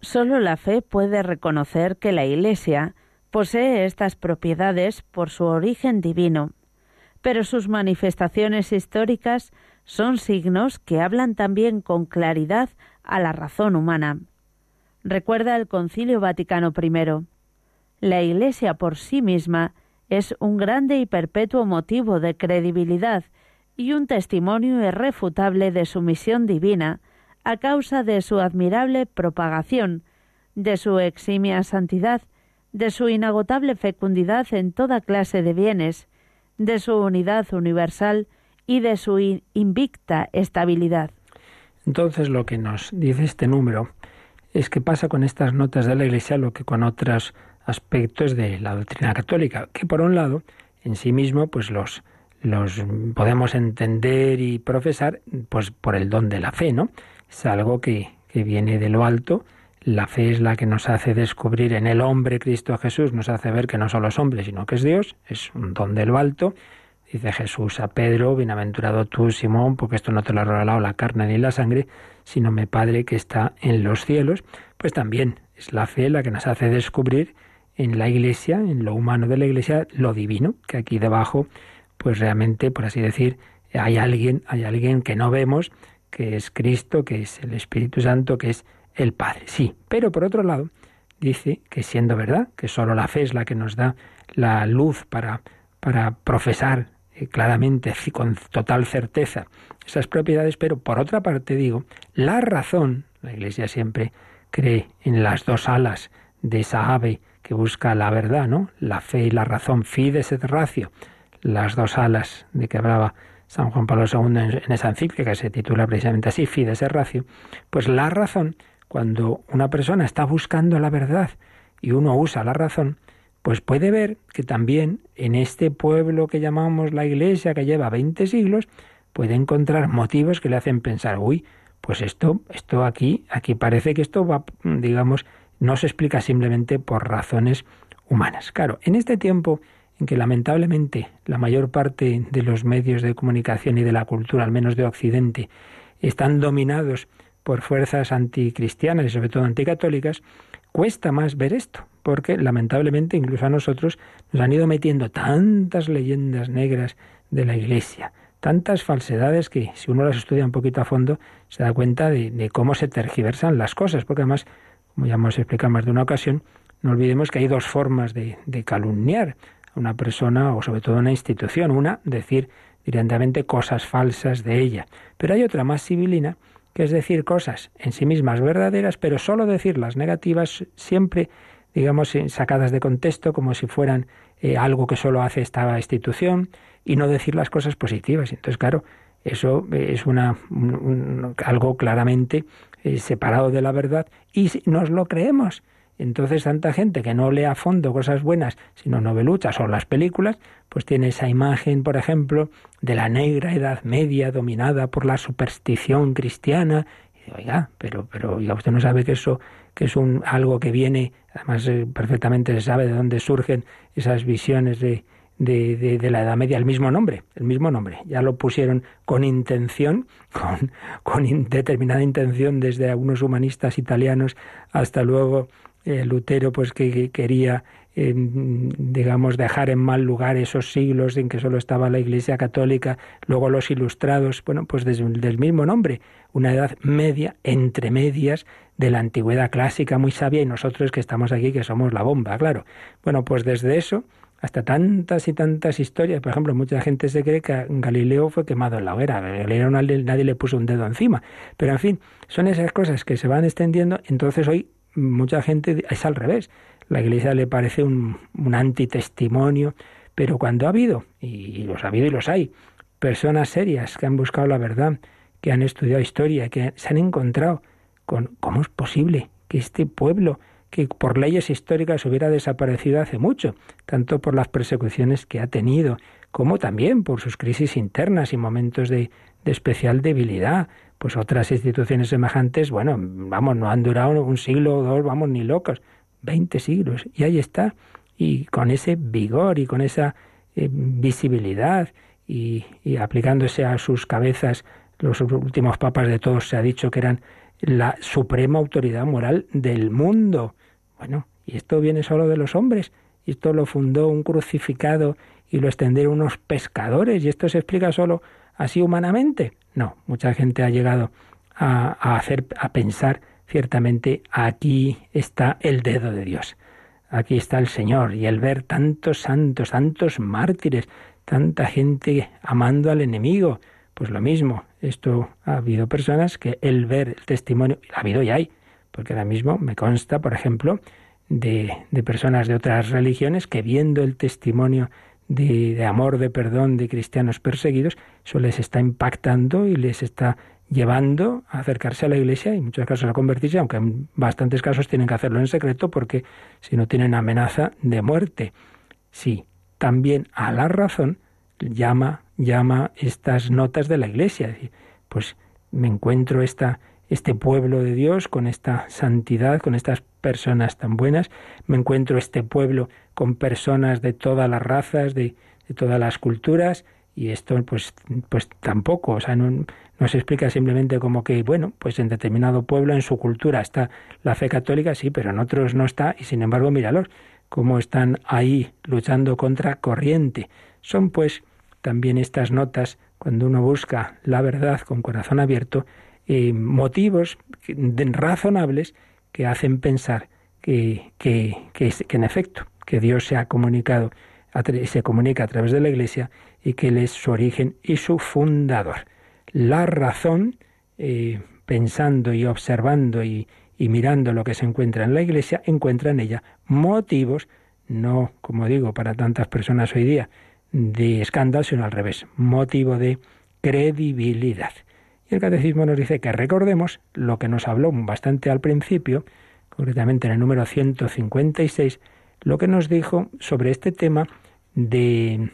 Solo la fe puede reconocer que la Iglesia posee estas propiedades por su origen divino, pero sus manifestaciones históricas son signos que hablan también con claridad a la razón humana. Recuerda el Concilio Vaticano I. La Iglesia por sí misma es un grande y perpetuo motivo de credibilidad y un testimonio irrefutable de su misión divina a causa de su admirable propagación, de su eximia santidad, de su inagotable fecundidad en toda clase de bienes, de su unidad universal y de su invicta estabilidad. Entonces lo que nos dice este número es que pasa con estas notas de la Iglesia lo que con otros aspectos de la doctrina católica, que por un lado en sí mismo pues los los podemos entender y profesar pues por el don de la fe, ¿no? es algo que, que viene de lo alto. La fe es la que nos hace descubrir en el hombre Cristo Jesús, nos hace ver que no son los hombres, sino que es Dios, es un don de lo alto. Dice Jesús a Pedro, bienaventurado tú, Simón, porque esto no te lo ha regalado la carne ni la sangre, sino mi Padre que está en los cielos. Pues también es la fe la que nos hace descubrir en la Iglesia, en lo humano de la Iglesia, lo divino, que aquí debajo, pues realmente, por así decir, hay alguien, hay alguien que no vemos, que es Cristo, que es el Espíritu Santo, que es el Padre. Sí, pero por otro lado, dice que siendo verdad, que solo la fe es la que nos da la luz para, para profesar eh, claramente, con total certeza, esas propiedades, pero por otra parte digo, la razón, la Iglesia siempre cree en las dos alas de esa ave que busca la verdad, ¿no? La fe y la razón, fides et ratio, las dos alas de que hablaba San Juan Pablo II en, esa encíclica que se titula precisamente así, Fides Ratio, pues la razón, cuando una persona está buscando la verdad y uno usa la razón, pues puede ver que también en este pueblo que llamamos la Iglesia, que lleva 20 siglos, puede encontrar motivos que le hacen pensar, uy, pues esto, esto aquí, aquí parece que esto va, digamos, no se explica simplemente por razones humanas. Claro, en este tiempo en que lamentablemente la mayor parte de los medios de comunicación y de la cultura, al menos de Occidente, están dominados por fuerzas anticristianas y sobre todo anticatólicas, cuesta más ver esto, porque lamentablemente incluso a nosotros nos han ido metiendo tantas leyendas negras de la Iglesia, tantas falsedades que si uno las estudia un poquito a fondo se da cuenta de, cómo se tergiversan las cosas, porque además, como ya hemos explicado más de una ocasión, no olvidemos que hay dos formas de, calumniar una persona o sobre todo una institución. Una, decir directamente cosas falsas de ella. Pero hay otra más civilina, que es decir cosas en sí mismas verdaderas, pero solo decir las negativas siempre, digamos, sacadas de contexto, como si fueran eh, algo que solo hace esta institución, y no decir las cosas positivas. Entonces, claro, eso es una, algo claramente eh, separado de la verdad y nos lo creemos. Entonces tanta gente que no lee a fondo cosas buenas, sino noveluchas o las películas, pues tiene esa imagen, por ejemplo, de la negra Edad Media dominada por la superstición cristiana. Y oiga, pero, pero oiga, usted no sabe que eso que es un algo que viene, además eh, perfectamente se sabe de dónde surgen esas visiones de, de, de, la Edad Media, el mismo nombre, el mismo nombre. Ya lo pusieron con intención, con, con determinada intención desde algunos humanistas italianos hasta luego eh, Lutero pues que, quería digamos, dejar en mal lugar esos siglos en que solo estaba la Iglesia Católica, luego los ilustrados, bueno, pues desde el mismo nombre, una edad media, entre medias, de la antigüedad clásica muy sabia y nosotros que estamos aquí que somos la bomba, claro. Bueno, pues desde eso hasta tantas y tantas historias. Por ejemplo, mucha gente se cree que Galileo fue quemado en la hoguera. Galileo nadie le puso un dedo encima. Pero en fin, son esas cosas que se van extendiendo. Entonces hoy mucha gente es al revés. La Iglesia le parece un, antitestimonio, pero cuando ha habido, y los ha habido y los hay, personas serias que han buscado la verdad, que han estudiado historia, que se han encontrado con cómo es posible que este pueblo, que por leyes históricas hubiera desaparecido hace mucho, tanto por las persecuciones que ha tenido, como también por sus crisis internas y momentos de especial debilidad, pues otras instituciones semejantes, bueno, vamos, no han durado un siglo o dos, vamos, ni locos. 20 siglos. Y ahí está. Y con ese vigor y con esa eh, visibilidad y, y, aplicándose a sus cabezas, los últimos papas de todos se ha dicho que eran la suprema autoridad moral del mundo. Bueno, y esto viene solo de los hombres. Y esto lo fundó un crucificado y lo extendieron unos pescadores. Y esto se explica solo así humanamente. No, mucha gente ha llegado a, hacer, a pensar ciertamente aquí está el dedo de Dios. Aquí está el Señor y el ver tantos santos, tantos mártires, tanta gente amando al enemigo. Pues lo mismo, esto ha habido personas que el ver el testimonio, ha habido y hay, porque ahora mismo me consta, por ejemplo, de, de personas de otras religiones que viendo el testimonio de, de, amor, de perdón de cristianos perseguidos, eso les está impactando y les está llevando a acercarse a la iglesia y en muchos casos a convertirse, aunque en bastantes casos tienen que hacerlo en secreto porque si no tienen amenaza de muerte. Sí, también a la razón llama, llama estas notas de la iglesia. Pues me encuentro esta, este pueblo de Dios con esta santidad, con estas personas tan buenas, me encuentro este pueblo con personas de todas las razas, de, todas las culturas, y esto pues, pues tampoco, o sea, no, no se explica simplemente como que, bueno, pues en determinado pueblo, en su cultura está la fe católica, sí, pero en otros no está, y sin embargo, míralos, cómo están ahí luchando contra corriente. Son pues también estas notas, cuando uno busca la verdad con corazón abierto, eh, motivos razonables que hacen pensar que, que, que, en efecto, que Dios se ha comunicado, se comunica a través de la Iglesia y que Él es su origen y su fundador la razón, eh, pensando y observando y mirando lo que se encuentra en la Iglesia, encuentra en ella motivos, no, como digo, para tantas personas hoy día, de escándalo, sino al revés, motivo de credibilidad. Y el catecismo nos dice que recordemos lo que nos habló bastante al principio, concretamente en el número 156, lo que nos dijo sobre este tema de,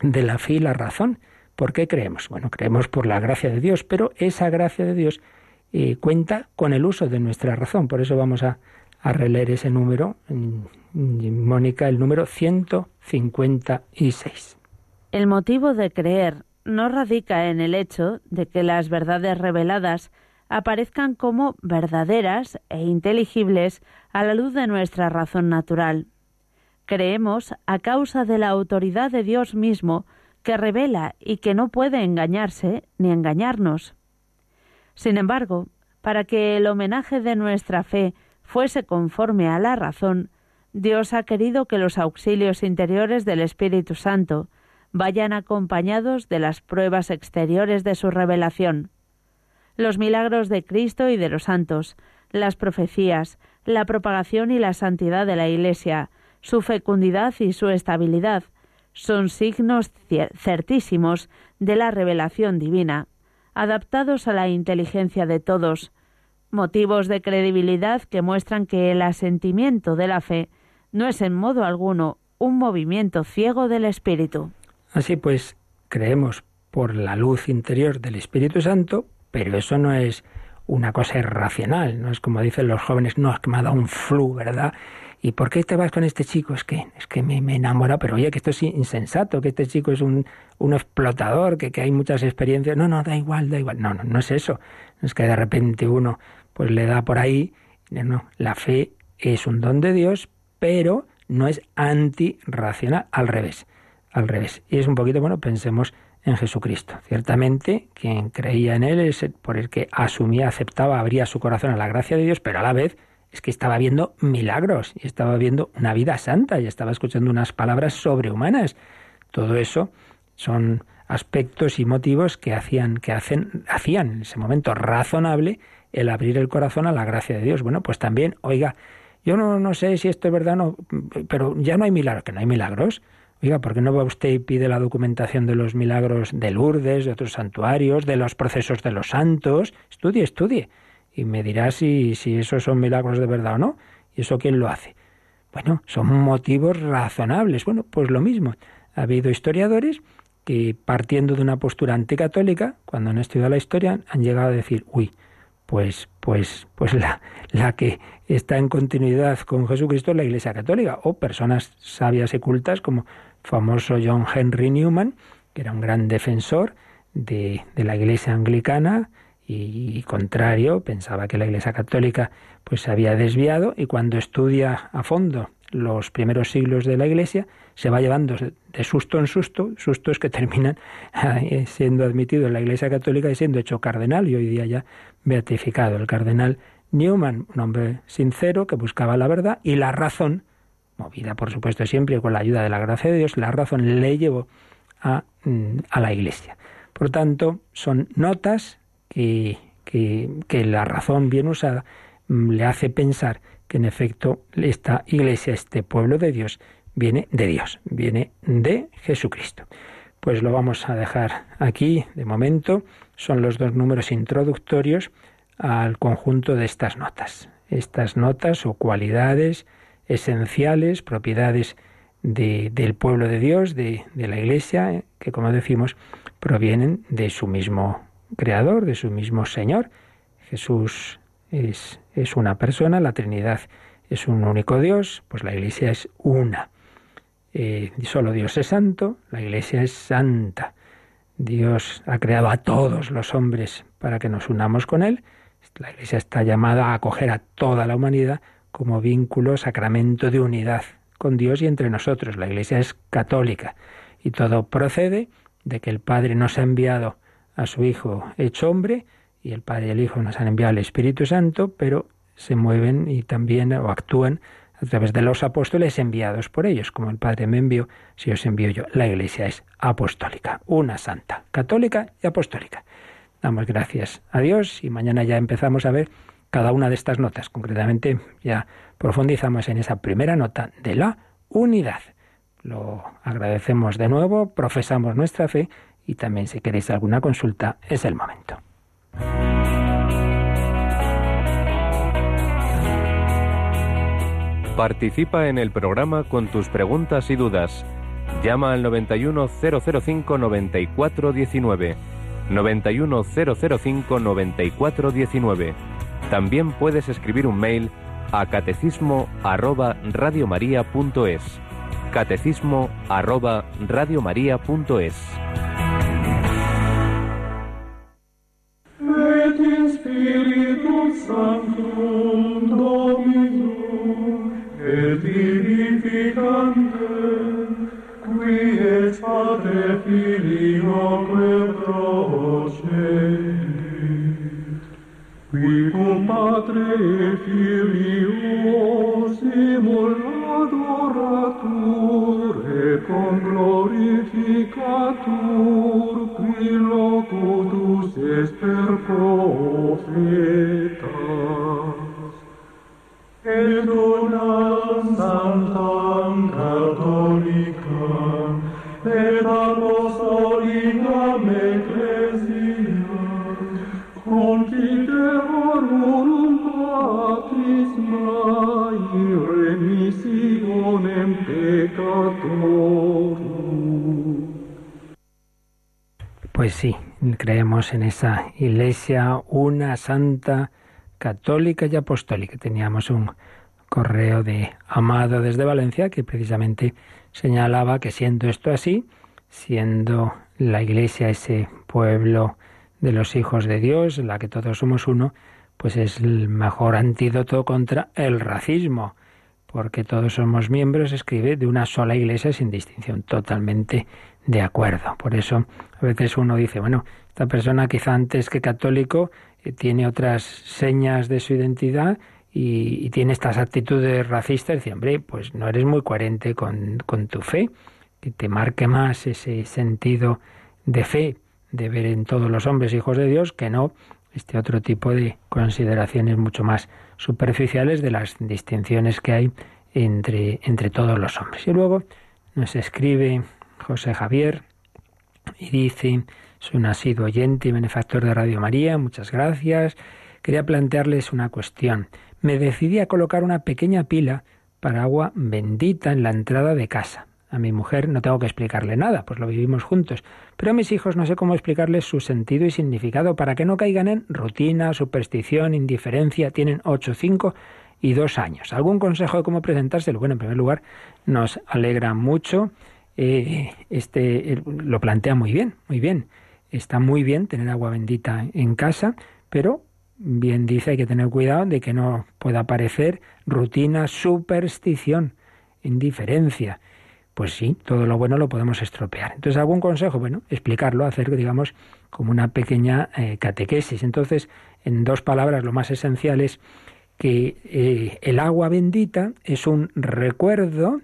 de la fe y la razón, ¿Por qué creemos? Bueno, creemos por la gracia de Dios, pero esa gracia de Dios eh, cuenta con el uso de nuestra razón. Por eso vamos a, a releer ese número, Mónica, el número 156. El motivo de creer no radica en el hecho de que las verdades reveladas aparezcan como verdaderas e inteligibles a la luz de nuestra razón natural. Creemos a causa de la autoridad de Dios mismo, que revela y que no puede engañarse ni engañarnos. Sin embargo, para que el homenaje de nuestra fe fuese conforme a la razón, Dios ha querido que los auxilios interiores del Espíritu Santo vayan acompañados de las pruebas exteriores de su revelación. Los milagros de Cristo y de los santos, las profecías, la propagación y la santidad de la Iglesia, su fecundidad y su estabilidad, son signos certísimos de la revelación divina, adaptados a la inteligencia de todos, motivos de credibilidad que muestran que el asentimiento de la fe no es en modo alguno un movimiento ciego del Espíritu. Así pues, creemos por la luz interior del Espíritu Santo, pero eso no es una cosa irracional, no es como dicen los jóvenes, no, es que me ha dado un flu, ¿verdad? ¿Y por qué te vas con este chico? Es que, es que me, me enamora, pero oye, que esto es insensato, que este chico es un, un explotador, que, que, hay muchas experiencias. No, no, da igual, da igual. No, no, no es eso. No es que de repente uno pues le da por ahí. No, la fe es un don de Dios, pero no es antirracional, al revés, al revés. Y es un poquito, bueno, pensemos en Jesucristo. Ciertamente, quien creía en Él es por el que asumía, aceptaba, abría su corazón a la gracia de Dios, pero a la vez es que estaba viendo milagros y estaba viendo una vida santa y estaba escuchando unas palabras sobrehumanas. Todo eso son aspectos y motivos que hacían, que hacen, hacían en ese momento razonable el abrir el corazón a la gracia de Dios. Bueno, pues también, oiga, yo no, no sé si esto es verdad o no, pero ya no hay milagros, que no hay milagros. Oiga, ¿por qué no va usted y pide la documentación de los milagros de Lourdes, de otros santuarios, de los procesos de los santos? Estudie, estudie. Y me dirá si, si esos son milagros de verdad o no. ¿Y eso quién lo hace? Bueno, son motivos razonables. Bueno, pues lo mismo. Ha habido historiadores que partiendo de una postura anticatólica, cuando han estudiado la historia, han llegado a decir, uy, pues, pues, pues la, la que está en continuidad con Jesucristo es la Iglesia Católica, o personas sabias y cultas como famoso John Henry Newman, que era un gran defensor de, la Iglesia anglicana y, contrario, pensaba que la Iglesia Católica pues se había desviado y cuando estudia a fondo los primeros siglos de la Iglesia, se va llevando de susto en susto, sustos que terminan siendo admitido en la Iglesia Católica y siendo hecho cardenal y hoy día ya beatificado. El cardenal Newman, un hombre sincero que buscaba la verdad y la razón movida por supuesto siempre con la ayuda de la gracia de Dios, la razón le llevó a, mm, la Iglesia. Por tanto, son notas que, que, que la razón bien usada mm, le hace pensar que en efecto esta iglesia, este pueblo de Dios, viene de Dios, viene de Jesucristo. Pues lo vamos a dejar aquí de momento. Son los dos números introductorios al conjunto de estas notas. Estas notas o cualidades esenciales, propiedades del pueblo de Dios, de, la Iglesia, eh, que como decimos, provienen de su mismo Creador, de su mismo Señor. Jesús es, es una persona, la Trinidad es un único Dios, pues la Iglesia es una. Eh, solo Dios es santo, la Iglesia es santa. Dios ha creado a todos los hombres para que nos unamos con Él. La Iglesia está llamada a acoger a toda la humanidad como vínculo, sacramento de unidad con Dios y entre nosotros. La Iglesia es católica y todo procede de que el Padre nos ha enviado a su Hijo hecho hombre y el Padre y el Hijo nos han enviado al Espíritu Santo, pero se mueven y también o actúan a través de los apóstoles enviados por ellos, como el Padre me envió, si os envío yo. La Iglesia es apostólica, una santa, católica y apostólica. Damos gracias a Dios y mañana ya empezamos a ver cada una de estas notas. Concretamente ya profundizamos en esa primera nota de la unidad. Lo agradecemos de nuevo, profesamos nuestra fe y también si queréis alguna consulta es el momento. Participa en el programa con tus preguntas y dudas. Llama al 91005 9419. 91005 9419 también puedes escribir un mail a catecismo arroba radiomaria.es. Catecismo arroba qui cum Patre et Filio simul adoratur et con glorificatur qui locutus est per profetas. Et donas Pues sí, creemos en esa iglesia una santa católica y apostólica. Teníamos un correo de Amado desde Valencia que precisamente señalaba que siendo esto así, siendo la iglesia ese pueblo de los hijos de Dios, la que todos somos uno, pues es el mejor antídoto contra el racismo. porque todos somos miembros, escribe, de una sola iglesia sin distinción, totalmente de acuerdo. Por eso a veces uno dice, bueno, esta persona quizá antes que católico eh, tiene otras señas de su identidad y, tiene estas actitudes racistas, dice, hombre, pues no eres muy coherente con, con tu fe, que te marque más ese sentido de fe, de ver en todos los hombres hijos de Dios, que no este otro tipo de consideraciones mucho más superficiales de las distinciones que hay entre, entre todos los hombres. Y luego nos escribe José Javier y dice, soy un asiduo oyente y benefactor de Radio María, muchas gracias. Quería plantearles una cuestión. Me decidí a colocar una pequeña pila para agua bendita en la entrada de casa. A mi mujer no tengo que explicarle nada, pues lo vivimos juntos. Pero a mis hijos no sé cómo explicarles su sentido y significado para que no caigan en rutina, superstición, indiferencia. Tienen ocho, cinco y dos años. ¿Algún consejo de cómo presentárselo? Bueno, en primer lugar, nos alegra mucho. Eh, este lo plantea muy bien, muy bien. Está muy bien tener agua bendita en casa, pero bien dice hay que tener cuidado de que no pueda aparecer rutina, superstición, indiferencia pues sí, todo lo bueno lo podemos estropear. Entonces, ¿algún consejo? Bueno, explicarlo, hacer, digamos, como una pequeña eh, catequesis. Entonces, en dos palabras, lo más esencial es que eh, el agua bendita es un recuerdo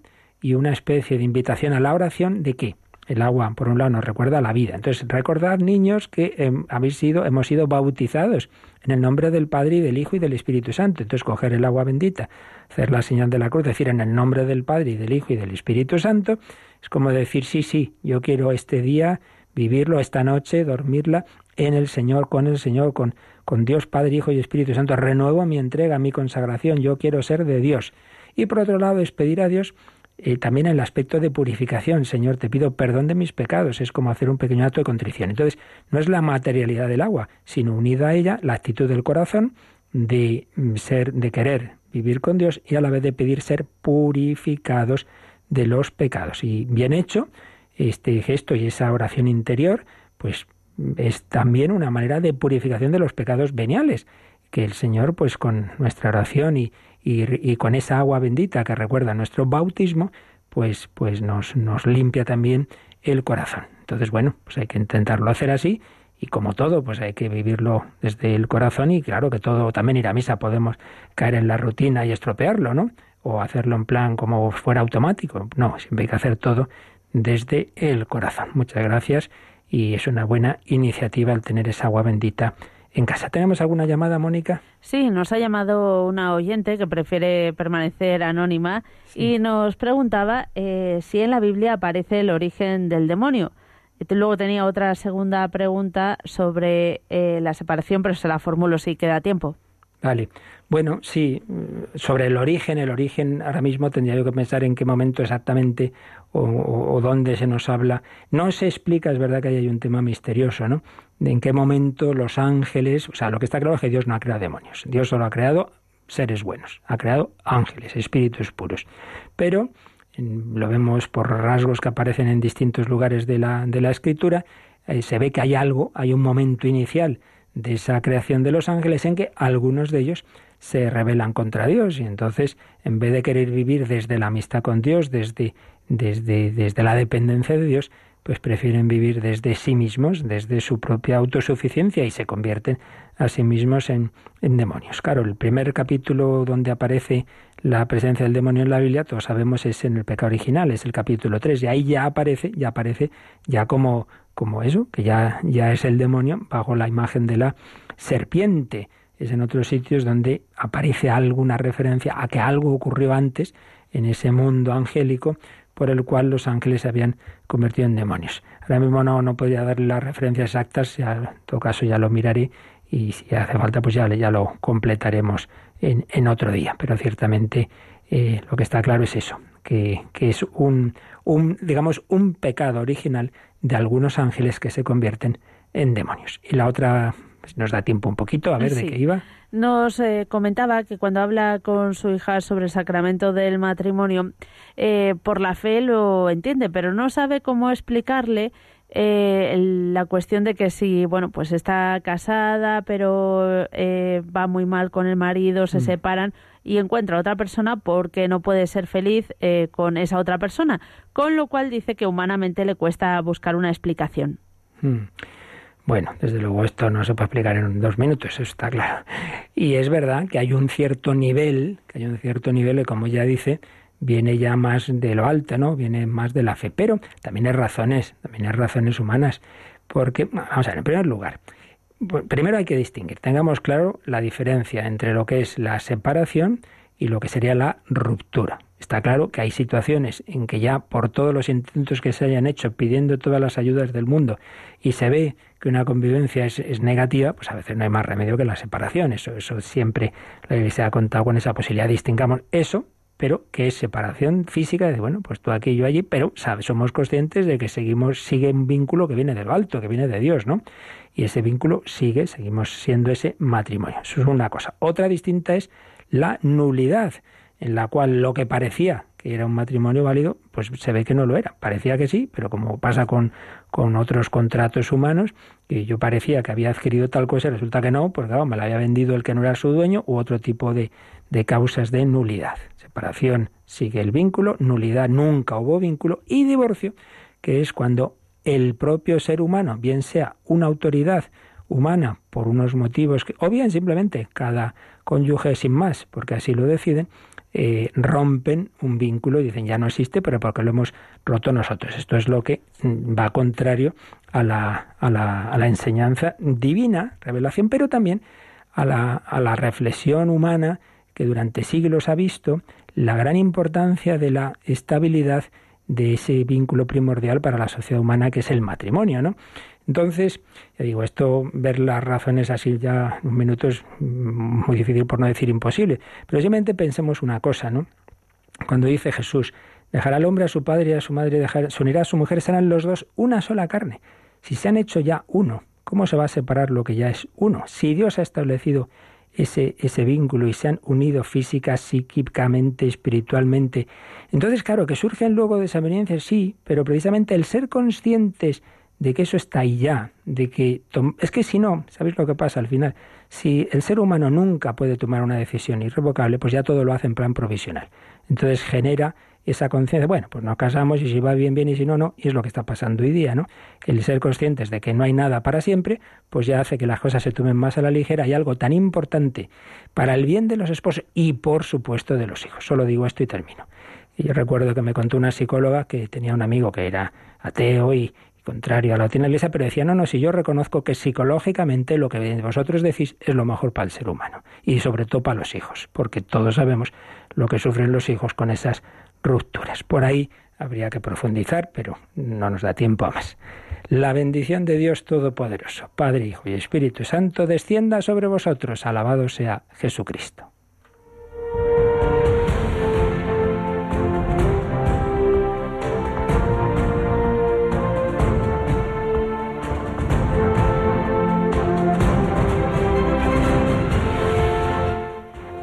y una especie de invitación a la oración de qué? El agua, por un lado, nos recuerda la vida. Entonces, recordad, niños, que em, habéis sido, hemos sido bautizados en el nombre del Padre y del Hijo y del Espíritu Santo. Entonces, coger el agua bendita, hacer la señal de la cruz, decir en el nombre del Padre y del Hijo y del Espíritu Santo, es como decir, sí, sí, yo quiero este día vivirlo, esta noche, dormirla en el Señor, con el Señor, con, con Dios Padre, Hijo y Espíritu Santo. Renuevo mi entrega, mi consagración, yo quiero ser de Dios. Y por otro lado, es pedir a Dios eh, también el aspecto de purificación. Señor, te pido perdón de mis pecados. Es como hacer un pequeño acto de contrición. Entonces, no es la materialidad del agua, sino unida a ella la actitud del corazón de ser, de querer vivir con Dios y a la vez de pedir ser purificados de los pecados. Y bien hecho, este gesto y esa oración interior, pues es también una manera de purificación de los pecados veniales, que el Señor, pues con nuestra oración y, y, con esa agua bendita que recuerda nuestro bautismo, pues, pues nos, nos limpia también el corazón. Entonces, bueno, pues hay que intentarlo hacer así y como todo, pues hay que vivirlo desde el corazón y claro que todo, también ir a misa podemos caer en la rutina y estropearlo, ¿no? O hacerlo en plan como fuera automático. No, siempre hay que hacer todo desde el corazón. Muchas gracias y es una buena iniciativa el tener esa agua bendita en casa. ¿Tenemos alguna llamada, Mónica? Sí, nos ha llamado una oyente que prefiere permanecer anónima y nos preguntaba eh, si en la Biblia aparece el origen del demonio. Luego tenía otra segunda pregunta sobre eh, la separación, pero se la formulo si queda tiempo. Vale. Bueno, sí, sobre el origen, el origen, ahora mismo tendría yo que pensar en qué momento exactamente o, dónde se nos habla. No se explica, es verdad que hay un tema misterioso, ¿no? De en qué momento los ángeles, o sea, lo que está claro es que Dios no ha creado demonios, Dios solo ha creado seres buenos, ha creado ángeles, espíritus puros. Pero lo vemos por rasgos que aparecen en distintos lugares de la, de la escritura, eh, se ve que hay algo, hay un momento inicial de esa creación de los ángeles en que algunos de ellos se rebelan contra Dios y entonces en vez de querer vivir desde la amistad con Dios, desde, desde, desde la dependencia de Dios, pues prefieren vivir desde sí mismos, desde su propia autosuficiencia y se convierten a sí mismos en, en, demonios. Claro, el primer capítulo donde aparece la presencia del demonio en la Biblia, todos sabemos, es en el pecado original, es el capítulo 3, y ahí ya aparece, ya aparece ya como, como eso, que ya, ya es el demonio bajo la imagen de la serpiente. Es en otros sitios donde aparece alguna referencia a que algo ocurrió antes en ese mundo angélico por el cual los ángeles se habían convertido en demonios. Ahora mismo no, no podría darle las referencias exactas, ya, en todo caso ya lo miraré y si hace falta pues ya, ya lo completaremos en, en otro día. Pero ciertamente eh, lo que está claro es eso, que, que es un, un, digamos, un pecado original de algunos ángeles que se convierten en demonios. Y la otra, pues nos da tiempo un poquito, a ver de qué iba. Nos eh, comentaba que cuando habla con su hija sobre el sacramento del matrimonio, eh, por la fe lo entiende, pero no sabe cómo explicarle eh, la cuestión de que si, bueno, pues está casada, pero eh, va muy mal con el marido, se mm. separan y encuentra a otra persona porque no puede ser feliz eh, con esa otra persona, con lo cual dice que humanamente le cuesta buscar una explicación. Mm. Bueno, desde luego esto no se puede explicar en dos minutos, eso está claro. Y es verdad que hay un cierto nivel, que hay un cierto nivel, como ya dice, viene ya más de lo alto, ¿no? Viene más de la fe, pero también hay razones, también hay razones humanas, porque, vamos a ver, en primer lugar, primero hay que distinguir, tengamos claro la diferencia entre lo que es la separación y lo que sería la ruptura. Está claro que hay situaciones en que ya por todos los intentos que se hayan hecho pidiendo todas las ayudas del mundo y se ve que una convivencia es, es, negativa, pues a veces no hay más remedio que la separación. Eso, eso siempre la Iglesia ha contado con esa posibilidad. Distingamos eso pero que es separación física de, bueno, pues tú aquí y yo allí, pero sabes, somos conscientes de que seguimos, sigue un vínculo que viene del alto, que viene de Dios, ¿no? Y ese vínculo sigue, seguimos siendo ese matrimonio. Eso es una cosa. Otra distinta es la nulidad, en la cual lo que parecía que era un matrimonio válido, pues se ve que no lo era. Parecía que sí, pero como pasa con, con otros contratos humanos, que yo parecía que había adquirido tal cosa, resulta que no, porque me la había vendido el que no era su dueño, u otro tipo de, de causas de nulidad separación sigue el vínculo, nulidad nunca hubo vínculo y divorcio, que es cuando el propio ser humano, bien sea una autoridad humana por unos motivos que, o bien simplemente cada cónyuge sin más, porque así lo deciden, eh, rompen un vínculo y dicen ya no existe, pero porque lo hemos roto nosotros. Esto es lo que mm, va contrario a la, a la, a la enseñanza divina, revelación, pero también a la, a la reflexión humana que durante siglos ha visto la gran importancia de la estabilidad de ese vínculo primordial para la sociedad humana que es el matrimonio, ¿no? Entonces, ya digo, esto, ver las razones así ya en un minuto es muy difícil por no decir imposible, pero simplemente pensemos una cosa, ¿no? Cuando dice Jesús, dejará al hombre a su padre y a su madre, dejar, se unirá a su mujer, serán los dos una sola carne. Si se han hecho ya uno, ¿cómo se va a separar lo que ya es uno? Si Dios ha establecido ese, ese vínculo y se han unido física, psíquicamente, espiritualmente. Entonces, claro, que surgen luego desavenencias, sí, pero precisamente el ser conscientes de que eso está ahí ya, de que es que si no, ¿sabéis lo que pasa al final? Si el ser humano nunca puede tomar una decisión irrevocable, pues ya todo lo hace en plan provisional. Entonces genera esa conciencia, bueno, pues nos casamos y si va bien, bien y si no, no, y es lo que está pasando hoy día, ¿no? El ser conscientes de que no hay nada para siempre, pues ya hace que las cosas se tomen más a la ligera y algo tan importante para el bien de los esposos y por supuesto de los hijos. Solo digo esto y termino. Y yo recuerdo que me contó una psicóloga que tenía un amigo que era ateo y, contrario a la doctrina iglesia, pero decía, no, no, si yo reconozco que psicológicamente lo que vosotros decís es lo mejor para el ser humano y sobre todo para los hijos, porque todos sabemos lo que sufren los hijos con esas rupturas. Por ahí habría que profundizar, pero no nos da tiempo a más. La bendición de Dios Todopoderoso, Padre, Hijo y Espíritu Santo, descienda sobre vosotros. Alabado sea Jesucristo.